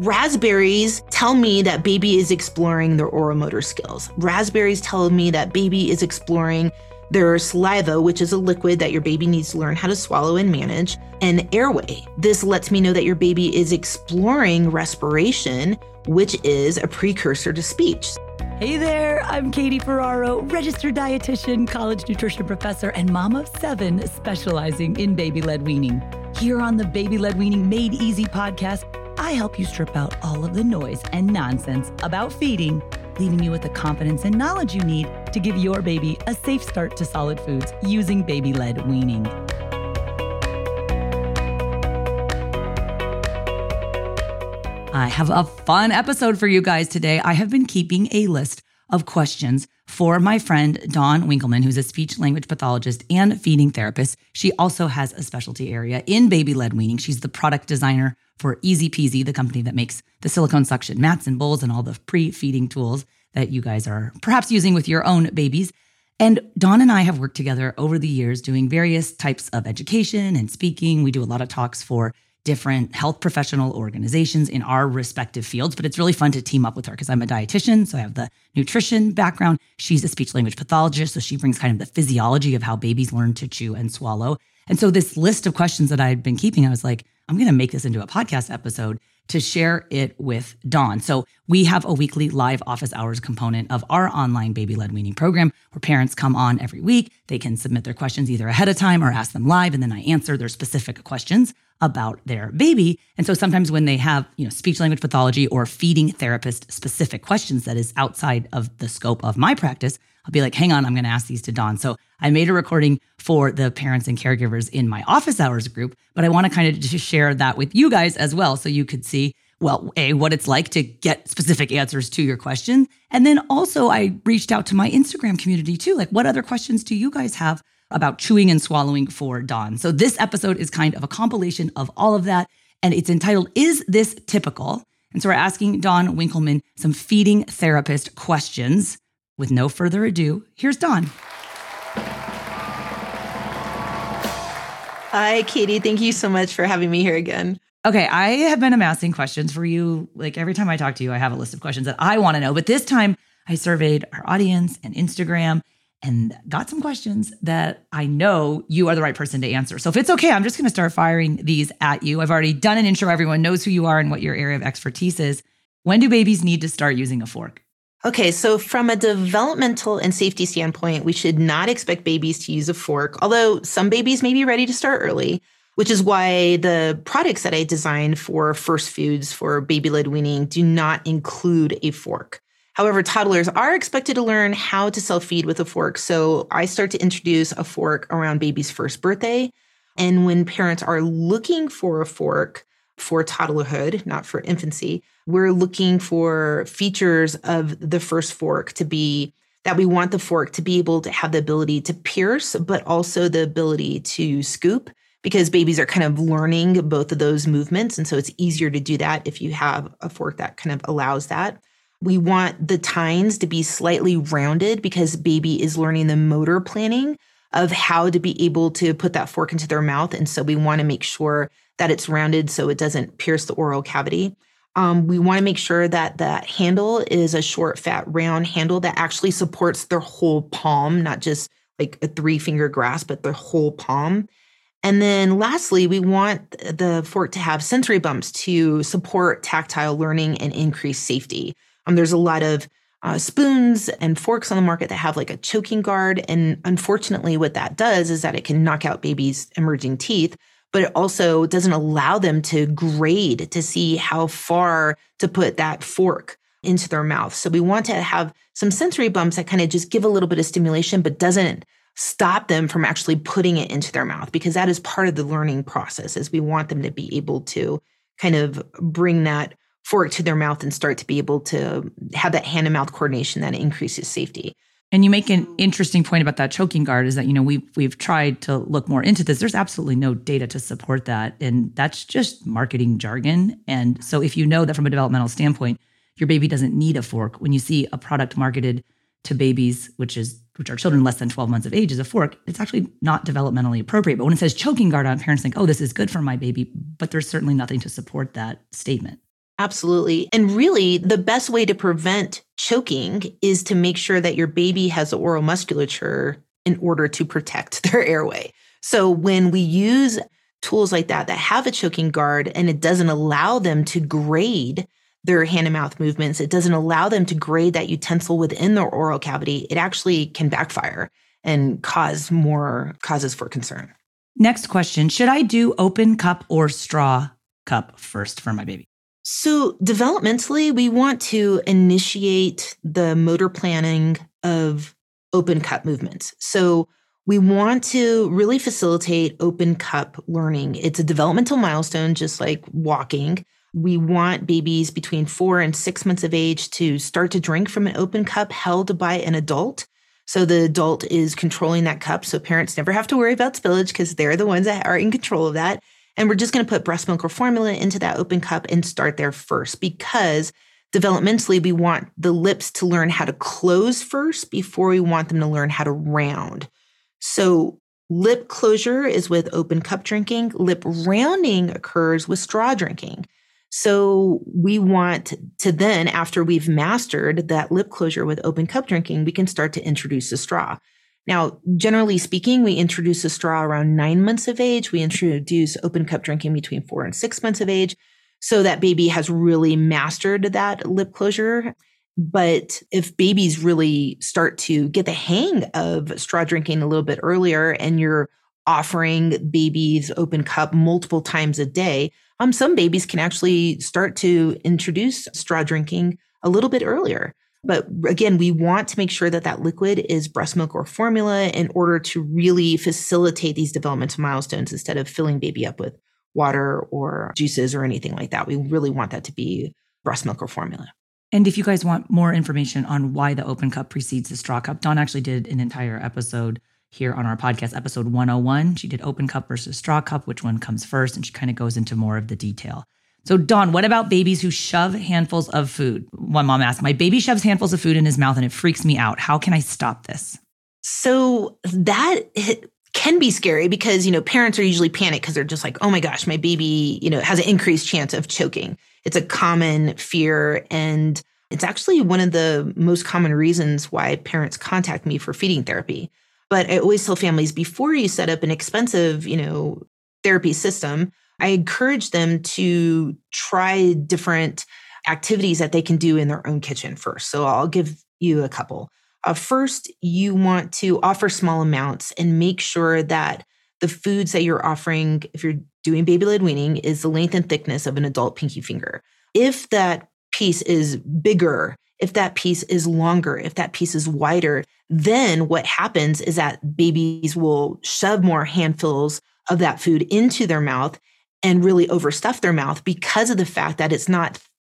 Raspberries tell me that baby is exploring their oromotor skills. Raspberries tell me that baby is exploring their saliva, which is a liquid that your baby needs to learn how to swallow and manage, and airway. This lets me know that your baby is exploring respiration, which is a precursor to speech. Hey there, I'm Katie Ferraro, registered dietitian, college nutrition professor, and mom of seven specializing in baby led weaning. Here on the Baby Led Weaning Made Easy podcast, I help you strip out all of the noise and nonsense about feeding, leaving you with the confidence and knowledge you need to give your baby a safe start to solid foods using baby led weaning. I have a fun episode for you guys today. I have been keeping a list of questions for my friend Dawn Winkelmann, who's a speech language pathologist and feeding therapist. She also has a specialty area in baby led weaning. She's the product designer for ezpz, the company that makes the silicone suction mats and bowls and all the pre feeding tools that you guys are perhaps using with your own babies. And Dawn and I have worked together over the years doing various types of education and speaking. We do a lot of talks for different health professional organizations in our respective fields, but it's really fun to team up with her because I'm a dietitian, so I have the nutrition background. She's a speech language pathologist, so she brings kind of the physiology of how babies learn to chew and swallow. And so this list of questions that I'd been keeping, I was like, I'm going to make this into a podcast episode to share it with Dawn. So we have a weekly live office hours component of our online baby led weaning program where parents come on every week. They can submit their questions either ahead of time or ask them live, and then I answer their specific questions about their baby. And so sometimes when they have, you know, speech language pathology or feeding therapist specific questions that is outside of the scope of my practice, I'll be like, hang on, I'm going to ask these to Dawn. So I made a recording for the parents and caregivers in my office hours group, but I want to kind of just share that with you guys as well. So you could see, well, A, what it's like to get specific answers to your question. And then also, I reached out to my Instagram community too. Like, what other questions do you guys have about chewing and swallowing for Dawn? So this episode is kind of a compilation of all of that. And it's entitled, Is This Typical? And so we're asking Dawn Winkelmann some feeding therapist questions with no further ado, here's Dawn. Hi, Katie. Thank you so much for having me here again. Okay, I have been amassing questions for you. Like every time I talk to you, I have a list of questions that I want to know. But this time I surveyed our audience and Instagram and got some questions that I know you are the right person to answer. So if it's okay, I'm just going to start firing these at you. I've already done an intro. Everyone knows who you are and what your area of expertise is. When do babies need to start using a fork? Okay, so from a developmental and safety standpoint, we should not expect babies to use a fork, although some babies may be ready to start early, which is why the products that I designed for first foods for baby led weaning do not include a fork. However, toddlers are expected to learn how to self feed with a fork. So I start to introduce a fork around baby's first birthday. And when parents are looking for a fork, for toddlerhood, not for infancy. We're looking for features of the first fork to be that we want the fork to be able to have the ability to pierce, but also the ability to scoop because babies are kind of learning both of those movements. And so it's easier to do that if you have a fork that kind of allows that. We want the tines to be slightly rounded because baby is learning the motor planning of how to be able to put that fork into their mouth. And so we want to make sure that it's rounded so it doesn't pierce the oral cavity. Um, we want to make sure that the handle is a short, fat, round handle that actually supports their whole palm, not just like a three finger grasp, but their whole palm. And then lastly, we want the fork to have sensory bumps to support tactile learning and increase safety. Um, there's a lot of uh, spoons and forks on the market that have like a choking guard. And unfortunately, what that does is that it can knock out babies' emerging teeth, but it also doesn't allow them to grade to see how far to put that fork into their mouth. So we want to have some sensory bumps that kind of just give a little bit of stimulation, but doesn't stop them from actually putting it into their mouth because that is part of the learning process is we want them to be able to kind of bring that fork to their mouth and start to be able to have that hand and mouth coordination that increases safety. And you make an interesting point about that choking guard is that you know we've we've tried to look more into this. There's absolutely no data to support that, and that's just marketing jargon. And so if you know that from a developmental standpoint, your baby doesn't need a fork, when you see a product marketed to babies, which is which are children less than 12 months of age, is a fork, it's actually not developmentally appropriate. But when it says choking guard on, parents think, oh, this is good for my baby, but there's certainly nothing to support that statement. Absolutely. And really, the best way to prevent choking is to make sure that your baby has oral musculature in order to protect their airway. So when we use tools like that that have a choking guard and it doesn't allow them to grade their hand and mouth movements, it doesn't allow them to grade that utensil within their oral cavity, it actually can backfire and cause more causes for concern. Next question Should I do open cup or straw cup first for my baby? So, developmentally, we want to initiate the motor planning of open cup movements. So, we want to really facilitate open cup learning. It's a developmental milestone, just like walking. We want babies between four and six months of age to start to drink from an open cup held by an adult. So the adult is controlling that cup. So parents never have to worry about spillage because they're the ones that are in control of that. And we're just going to put breast milk or formula into that open cup and start there first because developmentally, we want the lips to learn how to close first before we want them to learn how to round. So, lip closure is with open cup drinking, lip rounding occurs with straw drinking. So, we want to then, after we've mastered that lip closure with open cup drinking, we can start to introduce the straw. Now, generally speaking, we introduce a straw around nine months of age. We introduce open cup drinking between four and six months of age. So that baby has really mastered that lip closure. But if babies really start to get the hang of straw drinking a little bit earlier and you're offering babies open cup multiple times a day, um, some babies can actually start to introduce straw drinking a little bit earlier. But again, we want to make sure that that liquid is breast milk or formula in order to really facilitate these developmental milestones instead of filling baby up with water or juices or anything like that. We really want that to be breast milk or formula. And if you guys want more information on why the open cup precedes the straw cup, Dawn actually did an entire episode here on our podcast, episode 101. She did open cup versus straw cup, which one comes first, and she kind of goes into more of the detail. So, Dawn, what about babies who shove handfuls of food? One mom asked, My baby shoves handfuls of food in his mouth and it freaks me out. How can I stop this? So, that can be scary because, you know, parents are usually panicked because they're just like, oh my gosh, my baby, you know, has an increased chance of choking. It's a common fear. And it's actually one of the most common reasons why parents contact me for feeding therapy. But I always tell families before you set up an expensive, you know, therapy system, I encourage them to try different activities that they can do in their own kitchen first. So I'll give you a couple. Uh, first, you want to offer small amounts and make sure that the foods that you're offering, if you're doing baby led weaning, is the length and thickness of an adult pinky finger. If that piece is bigger, if that piece is longer, if that piece is wider, then what happens is that babies will shove more handfuls of that food into their mouth and really overstuff their mouth because of the fact that it's not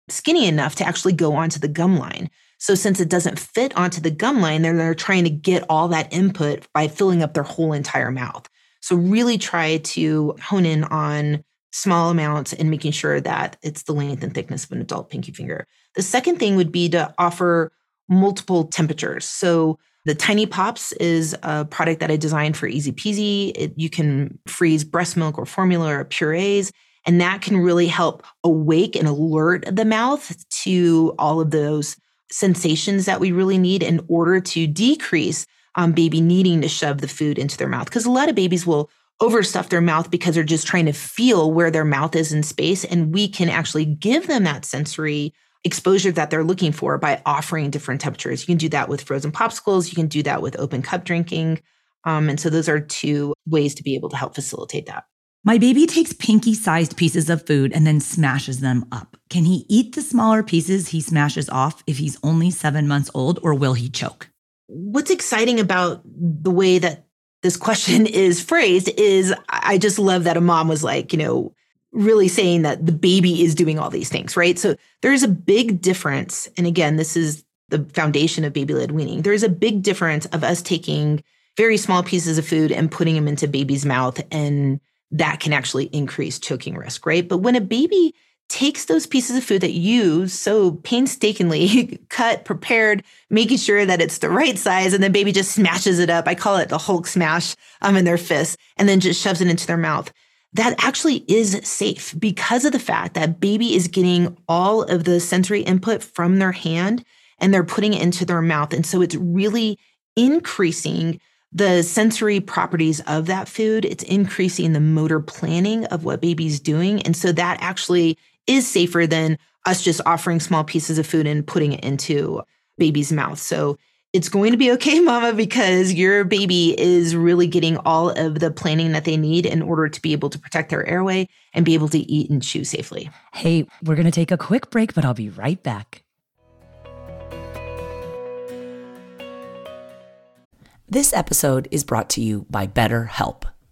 skinny enough to actually go onto the gum line. So since it doesn't fit onto the gum line, they're, they're trying to get all that input by filling up their whole entire mouth. So really try to hone in on small amounts and making sure that it's the length and thickness of an adult pinky finger. The second thing would be to offer multiple temperatures. So the Tiny Pops is a product that I designed for ezpz. It, you can freeze breast milk or formula or purees, and that can really help awake and alert the mouth to all of those sensations that we really need in order to decrease um, baby needing to shove the food into their mouth. Because a lot of babies will overstuff their mouth because they're just trying to feel where their mouth is in space. And we can actually give them that sensory exposure that they're looking for by offering different temperatures. You can do that with frozen popsicles, you can do that with open cup drinking. Um, and so those are two ways to be able to help facilitate that. My baby takes pinky sized pieces of food and then smashes them up. Can he eat the smaller pieces he smashes off if he's only seven months old, or will he choke? What's exciting about the way that this question is phrased is I just love that a mom was like, you know, really saying that the baby is doing all these things, right? So there's a big difference. And again, this is the foundation of baby led weaning. There's a big difference of us taking very small pieces of food and putting them into baby's mouth, and that can actually increase choking risk, right? But when a baby takes those pieces of food that you so painstakingly cut, prepared, making sure that it's the right size, and then baby just smashes it up. I call it the Hulk smash um, in their fists, and then just shoves it into their mouth that actually is safe because of the fact that baby is getting all of the sensory input from their hand and they're putting it into their mouth. And so it's really increasing the sensory properties of that food. It's increasing the motor planning of what baby's doing. And so that actually is safer than us just offering small pieces of food and putting it into baby's mouth. So it's going to be okay, mama, because your baby is really getting all of the planning that they need in order to be able to protect their airway and be able to eat and chew safely. Hey, we're going to take a quick break, but I'll be right back. This episode is brought to you by BetterHelp.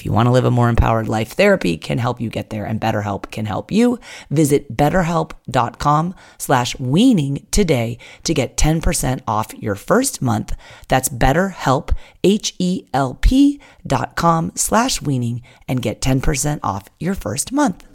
if you want to live a more empowered life, therapy can help you get there and BetterHelp can help you. Visit betterhelp.com slash weaning today to get 10% off your first month. That's betterhelp, H-E-L-P dot com slash weaning and get 10% off your first month.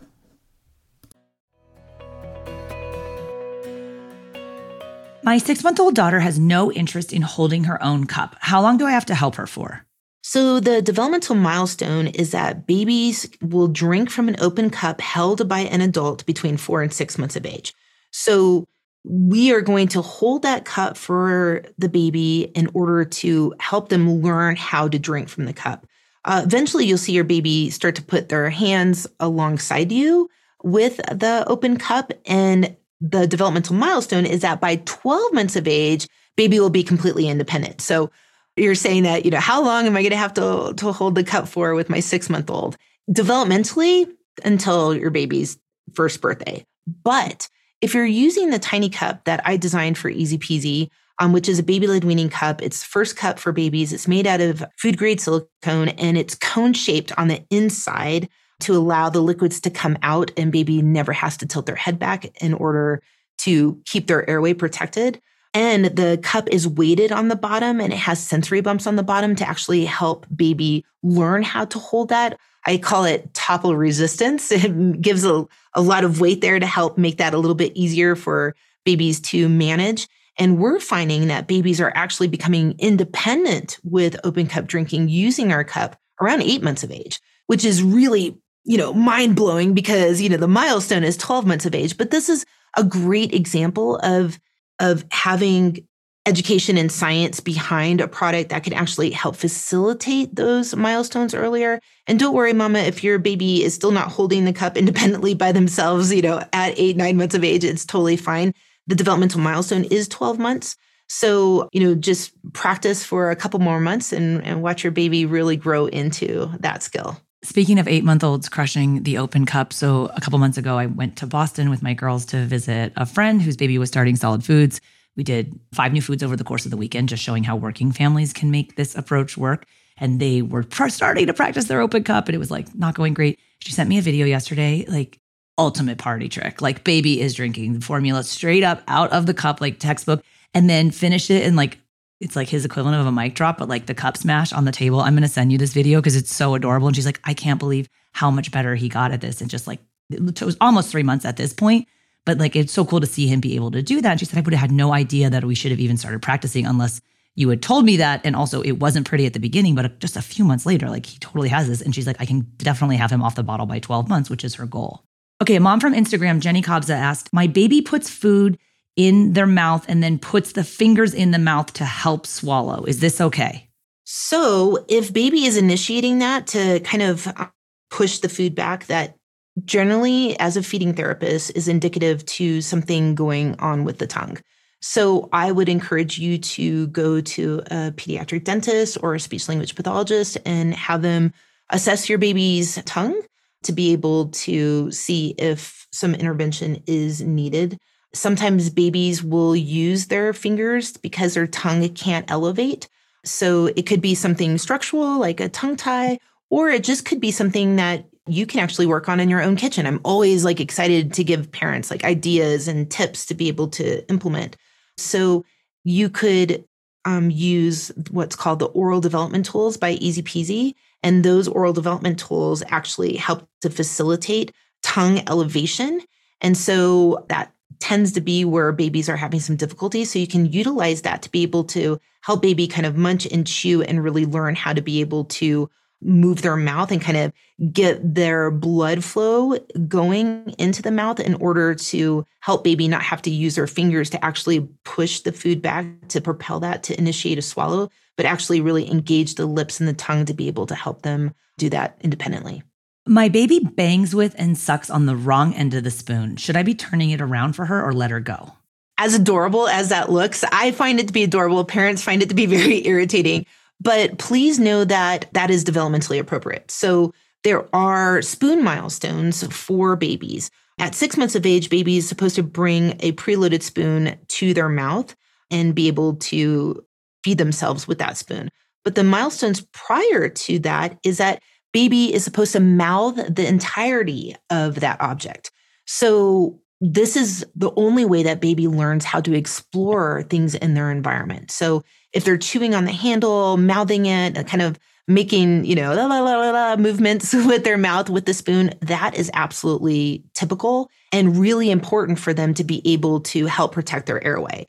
My six month old daughter has no interest in holding her own cup. How long do I have to help her for? So, the developmental milestone is that babies will drink from an open cup held by an adult between four and six months of age. So, we are going to hold that cup for the baby in order to help them learn how to drink from the cup. Uh, eventually, you'll see your baby start to put their hands alongside you with the open cup. And the developmental milestone is that by 12 months of age, baby will be completely independent. So, you're saying that, you know, how long am I going to have to, to hold the cup for with my six month old? Developmentally, until your baby's first birthday. But if you're using the tiny cup that I designed for ezpz, um, which is a baby led weaning cup, it's first cup for babies. It's made out of food grade silicone and it's cone shaped on the inside to allow the liquids to come out and baby never has to tilt their head back in order to keep their airway protected. And the cup is weighted on the bottom and it has sensory bumps on the bottom to actually help baby learn how to hold that. I call it topple resistance. It gives a, a lot of weight there to help make that a little bit easier for babies to manage. And we're finding that babies are actually becoming independent with open cup drinking using our cup around eight months of age, which is really, you know, mind blowing because, you know, the milestone is 12 months of age. But this is a great example of of having education and science behind a product that can actually help facilitate those milestones earlier. And don't worry, mama, if your baby is still not holding the cup independently by themselves, you know, at eight, nine months of age, it's totally fine. The developmental milestone is 12 months. So, you know, just practice for a couple more months and, and watch your baby really grow into that skill. Speaking of eight month olds crushing the open cup, so a couple months ago, I went to Boston with my girls to visit a friend whose baby was starting solid foods. We did five new foods over the course of the weekend, just showing how working families can make this approach work. And they were starting to practice their open cup, and it was like not going great. She sent me a video yesterday, like ultimate party trick. Like baby is drinking the formula straight up out of the cup, like textbook, and then finished it in like it's like his equivalent of a mic drop, but like the cup smash on the table. I'm gonna send you this video because it's so adorable. And she's like, I can't believe how much better he got at this. And just like it was almost three months at this point. But like it's so cool to see him be able to do that. And she said, I would have had no idea that we should have even started practicing unless you had told me that. And also, it wasn't pretty at the beginning, but uh, just a few months later, like he totally has this. And she's like, I can definitely have him off the bottle by 12 months, which is her goal. Okay, a mom from Instagram, Jenny Cobza asked, My baby puts food in their mouth and then puts the fingers in the mouth to help swallow. Is this okay? So, if baby is initiating that to kind of uh, push the food back, that generally, as a feeding therapist, is indicative to something going on with the tongue. So, I would encourage you to go to a pediatric dentist or a speech language pathologist and have them assess your baby's tongue to be able to see if some intervention is needed. Sometimes babies will use their fingers because their tongue can't elevate. So, it could be something structural like a tongue tie, or it just could be something that you can actually work on in your own kitchen. I'm always like excited to give parents like ideas and tips to be able to implement. So you could um, use what's called the oral development tools by ezpz. And those oral development tools actually help to facilitate tongue elevation. And so that tends to be where babies are having some difficulty. So you can utilize that to be able to help baby kind of munch and chew and really learn how to be able to move their mouth and kind of get their blood flow going into the mouth in order to help baby not have to use their fingers to actually push the food back to propel that to initiate a swallow, but actually really engage the lips and the tongue to be able to help them do that independently. My baby bangs with and sucks on the wrong end of the spoon. Should I be turning it around for her or let her go? As adorable as that looks, I find it to be adorable. Parents find it to be very irritating. But please know that that is developmentally appropriate. So there are spoon milestones for babies. At six months of age, baby is supposed to bring a preloaded spoon to their mouth and be able to feed themselves with that spoon. But the milestones prior to that is that baby is supposed to mouth the entirety of that object. So this is the only way that baby learns how to explore things in their environment. So if they're chewing on the handle, mouthing it, uh, kind of making, you know, la, la, la, la, movements with their mouth with the spoon, that is absolutely typical and really important for them to be able to help protect their airway.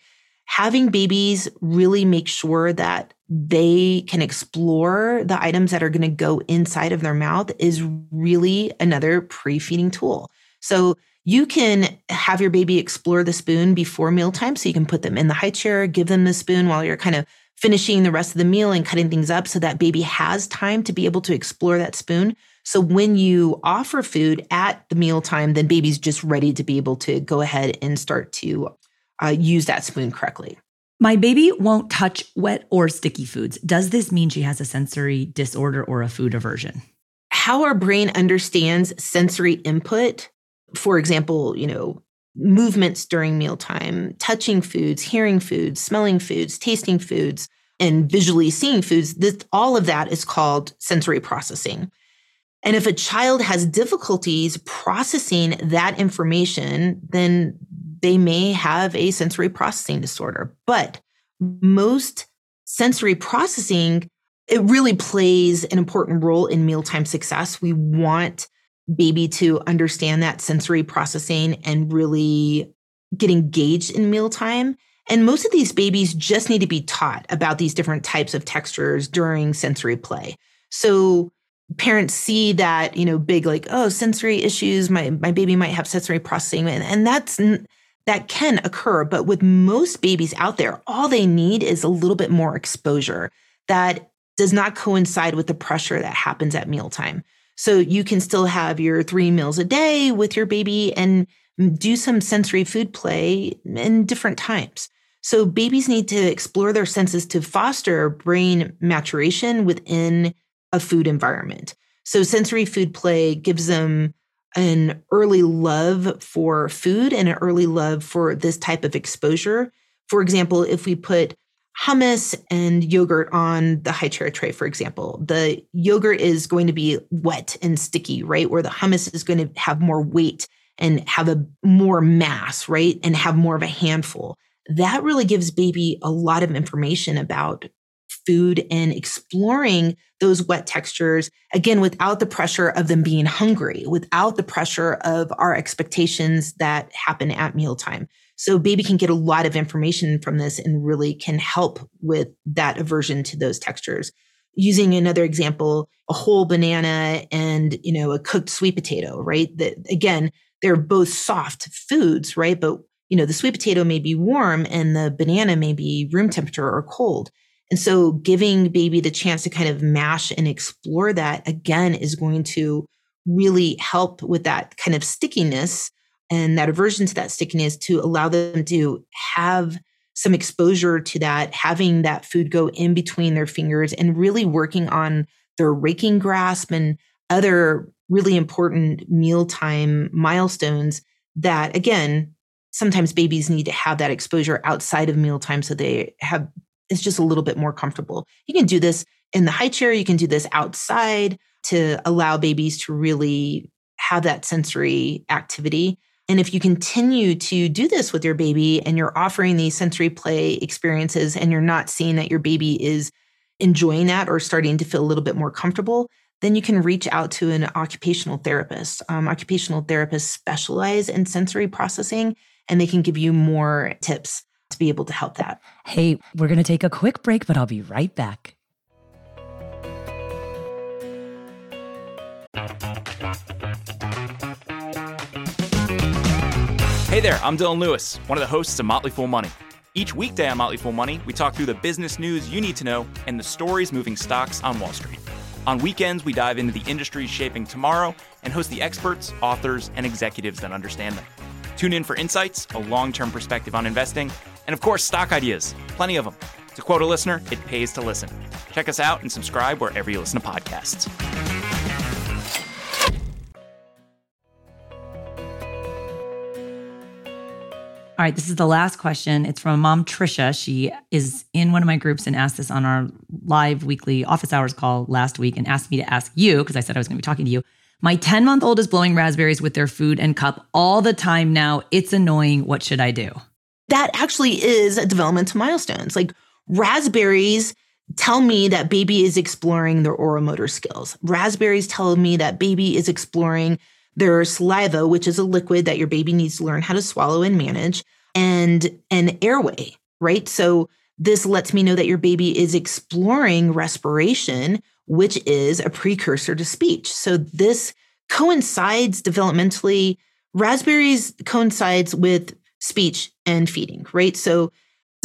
Having babies really make sure that they can explore the items that are going to go inside of their mouth is really another pre feeding tool. So you can have your baby explore the spoon before mealtime. So you can put them in the high chair, give them the spoon while you're kind of finishing the rest of the meal and cutting things up so that baby has time to be able to explore that spoon. So when you offer food at the mealtime, then baby's just ready to be able to go ahead and start to uh, use that spoon correctly. My baby won't touch wet or sticky foods. Does this mean she has a sensory disorder or a food aversion? How our brain understands sensory input for example, you know, movements during mealtime, touching foods, hearing foods, smelling foods, tasting foods, and visually seeing foods, this, all of that is called sensory processing. And if a child has difficulties processing that information, then they may have a sensory processing disorder. But most sensory processing, it really plays an important role in mealtime success. We want baby to understand that sensory processing and really get engaged in mealtime. And most of these babies just need to be taught about these different types of textures during sensory play. So parents see that, you know, big like, oh, sensory issues, my my baby might have sensory processing and, and that's that can occur. But with most babies out there, all they need is a little bit more exposure that does not coincide with the pressure that happens at mealtime. So you can still have your three meals a day with your baby and do some sensory food play in different times. So babies need to explore their senses to foster brain maturation within a food environment. So sensory food play gives them an early love for food and an early love for this type of exposure. For example, if we put hummus and yogurt on the high chair tray, for example, the yogurt is going to be wet and sticky, right? Where the hummus is going to have more weight and have a more mass, right? And have more of a handful. That really gives baby a lot of information about food and exploring those wet textures again without the pressure of them being hungry without the pressure of our expectations that happen at mealtime. So baby can get a lot of information from this and really can help with that aversion to those textures. Using another example a whole banana and you know a cooked sweet potato right? That again they're both soft foods right? But you know the sweet potato may be warm and the banana may be room temperature or cold and so giving baby the chance to kind of mash and explore that again is going to really help with that kind of stickiness and that aversion to that stickiness to allow them to have some exposure to that, having that food go in between their fingers and really working on their raking grasp and other really important mealtime milestones that again sometimes babies need to have that exposure outside of mealtime so they have it's just a little bit more comfortable. You can do this in the high chair, you can do this outside to allow babies to really have that sensory activity. And if you continue to do this with your baby and you're offering these sensory play experiences and you're not seeing that your baby is enjoying that or starting to feel a little bit more comfortable, then you can reach out to an occupational therapist. Um, occupational therapists specialize in sensory processing and they can give you more tips to be able to help that. Hey, we're going to take a quick break, but I'll be right back. Hey there, I'm Dylan Lewis, one of the hosts of Motley Fool Money. Each weekday on Motley Fool Money, we talk through the business news you need to know and the stories moving stocks on Wall Street. On weekends, we dive into the industries shaping tomorrow and host the experts, authors, and executives that understand them. Tune in for insights, a long term perspective on investing, and of course, stock ideas. Plenty of them. To quote a listener, it pays to listen. Check us out and subscribe wherever you listen to podcasts. All right, this is the last question. It's from a mom Trisha. She is in one of my groups and asked this on our live weekly office hours call last week and asked me to ask you because I said I was going to be talking to you. My 10 month old is blowing raspberries with their food and cup all the time now. It's annoying. What should I do? That actually is a developmental milestones. Like raspberries tell me that baby is exploring their oromotor skills. Raspberries tell me that baby is exploring their saliva, which is a liquid that your baby needs to learn how to swallow and manage, and an airway, right? So this lets me know that your baby is exploring respiration, which is a precursor to speech. So this coincides developmentally. Raspberries coincides with speech and feeding, right? So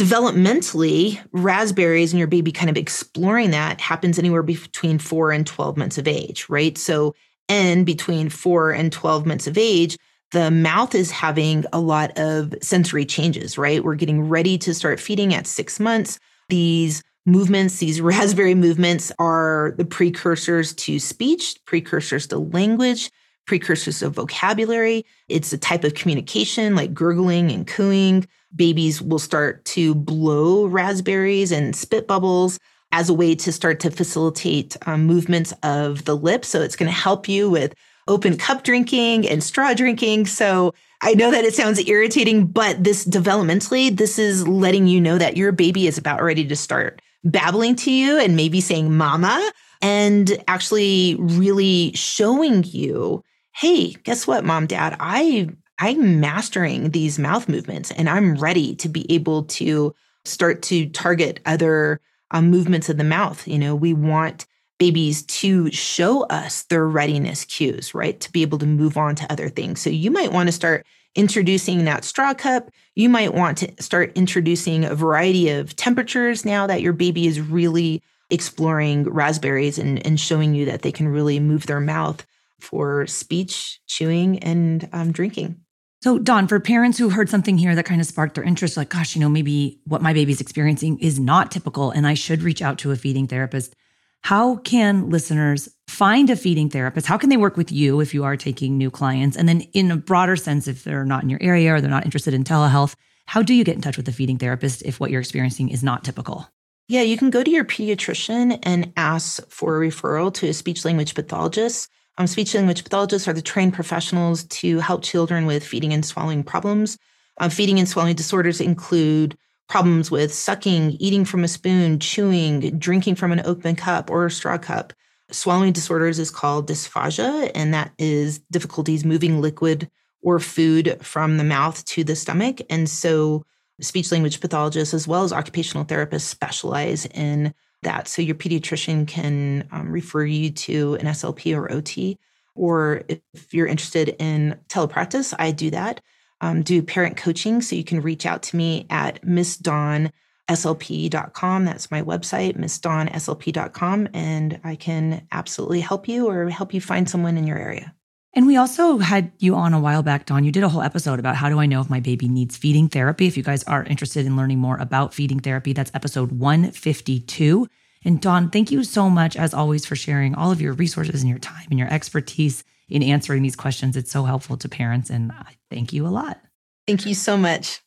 developmentally, raspberries and your baby kind of exploring that happens anywhere between four and 12 months of age, right? So, and between four and 12 months of age, the mouth is having a lot of sensory changes, right? We're getting ready to start feeding at six months. These movements, these raspberry movements are the precursors to speech, precursors to language, precursors of vocabulary. It's a type of communication like gurgling and cooing. Babies will start to blow raspberries and spit bubbles as a way to start to facilitate um, movements of the lips. So it's going to help you with open cup drinking and straw drinking. So I know that it sounds irritating, but this developmentally, this is letting you know that your baby is about ready to start babbling to you and maybe saying mama and actually really showing you, hey, guess what, mom, dad, I I'm mastering these mouth movements and I'm ready to be able to start to target other um, movements of the mouth. You know, we want babies to show us their readiness cues, right? To be able to move on to other things. So you might want to start introducing that straw cup. You might want to start introducing a variety of temperatures now that your baby is really exploring raspberries and, and showing you that they can really move their mouth for speech, chewing, and um, drinking. So, Dawn, for parents who heard something here that kind of sparked their interest, like, gosh, you know, maybe what my baby's experiencing is not typical and I should reach out to a feeding therapist. How can listeners find a feeding therapist? How can they work with you if you are taking new clients? And then, in a broader sense, if they're not in your area or they're not interested in telehealth, how do you get in touch with a feeding therapist if what you're experiencing is not typical? Yeah, you can go to your pediatrician and ask for a referral to a speech language pathologist. Um, speech language pathologists are the trained professionals to help children with feeding and swallowing problems. Um, feeding and swallowing disorders include problems with sucking, eating from a spoon, chewing, drinking from an open cup or a straw cup. Swallowing disorders is called dysphagia, and that is difficulties moving liquid or food from the mouth to the stomach. And so, speech language pathologists, as well as occupational therapists, specialize in that. So your pediatrician can um, refer you to an SLP or OT. Or if you're interested in telepractice, I do that. Um, do parent coaching. So you can reach out to me at msdawnslp.com. That's my website, msdawnslp.com. And I can absolutely help you or help you find someone in your area. And we also had you on a while back, Dawn. You did a whole episode about how do I know if my baby needs feeding therapy. If you guys are interested in learning more about feeding therapy, that's episode 152. And Dawn, thank you so much, as always, for sharing all of your resources and your time and your expertise in answering these questions. It's so helpful to parents, and I thank you a lot. Thank you so much.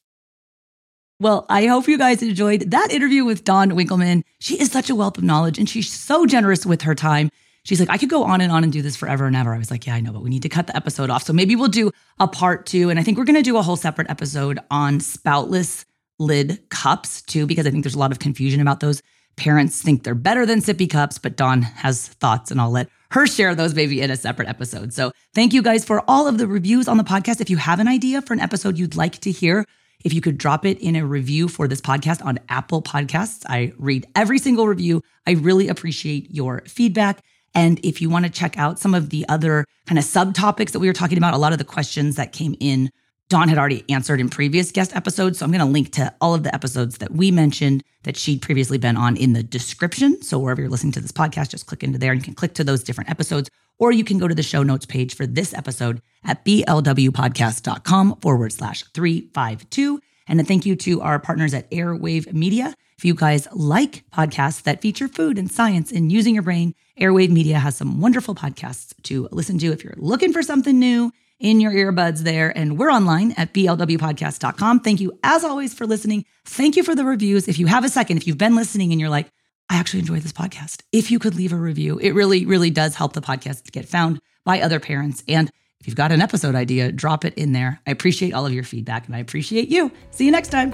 Well, I hope you guys enjoyed that interview with Dawn Winkelmann. She is such a wealth of knowledge and she's so generous with her time she's like, I could go on and on and do this forever and ever. I was like, yeah, I know, but we need to cut the episode off. So maybe we'll do a part two. And I think we're going to do a whole separate episode on spoutless lid cups too, because I think there's a lot of confusion about those. Parents think they're better than sippy cups, but Dawn has thoughts and I'll let her share those maybe in a separate episode. So thank you guys for all of the reviews on the podcast. If you have an idea for an episode you'd like to hear, if you could drop it in a review for this podcast on Apple Podcasts, I read every single review. I really appreciate your feedback. And if you want to check out some of the other kind of subtopics that we were talking about, a lot of the questions that came in, Dawn had already answered in previous guest episodes. So I'm going to link to all of the episodes that we mentioned that she'd previously been on in the description. So wherever you're listening to this podcast, just click into there and you can click to those different episodes. Or you can go to the show notes page for this episode at blwpodcast.com forward slash 352. And a thank you to our partners at Airwave Media. If you guys like podcasts that feature food and science and using your brain, Airwave Media has some wonderful podcasts to listen to if you're looking for something new in your earbuds there. And we're online at blwpodcast.com. Thank you, as always, for listening. Thank you for the reviews. If you have a second, if you've been listening and you're like, I actually enjoy this podcast, if you could leave a review, it really, really does help the podcast get found by other parents. And if you've got an episode idea, drop it in there. I appreciate all of your feedback and I appreciate you. See you next time.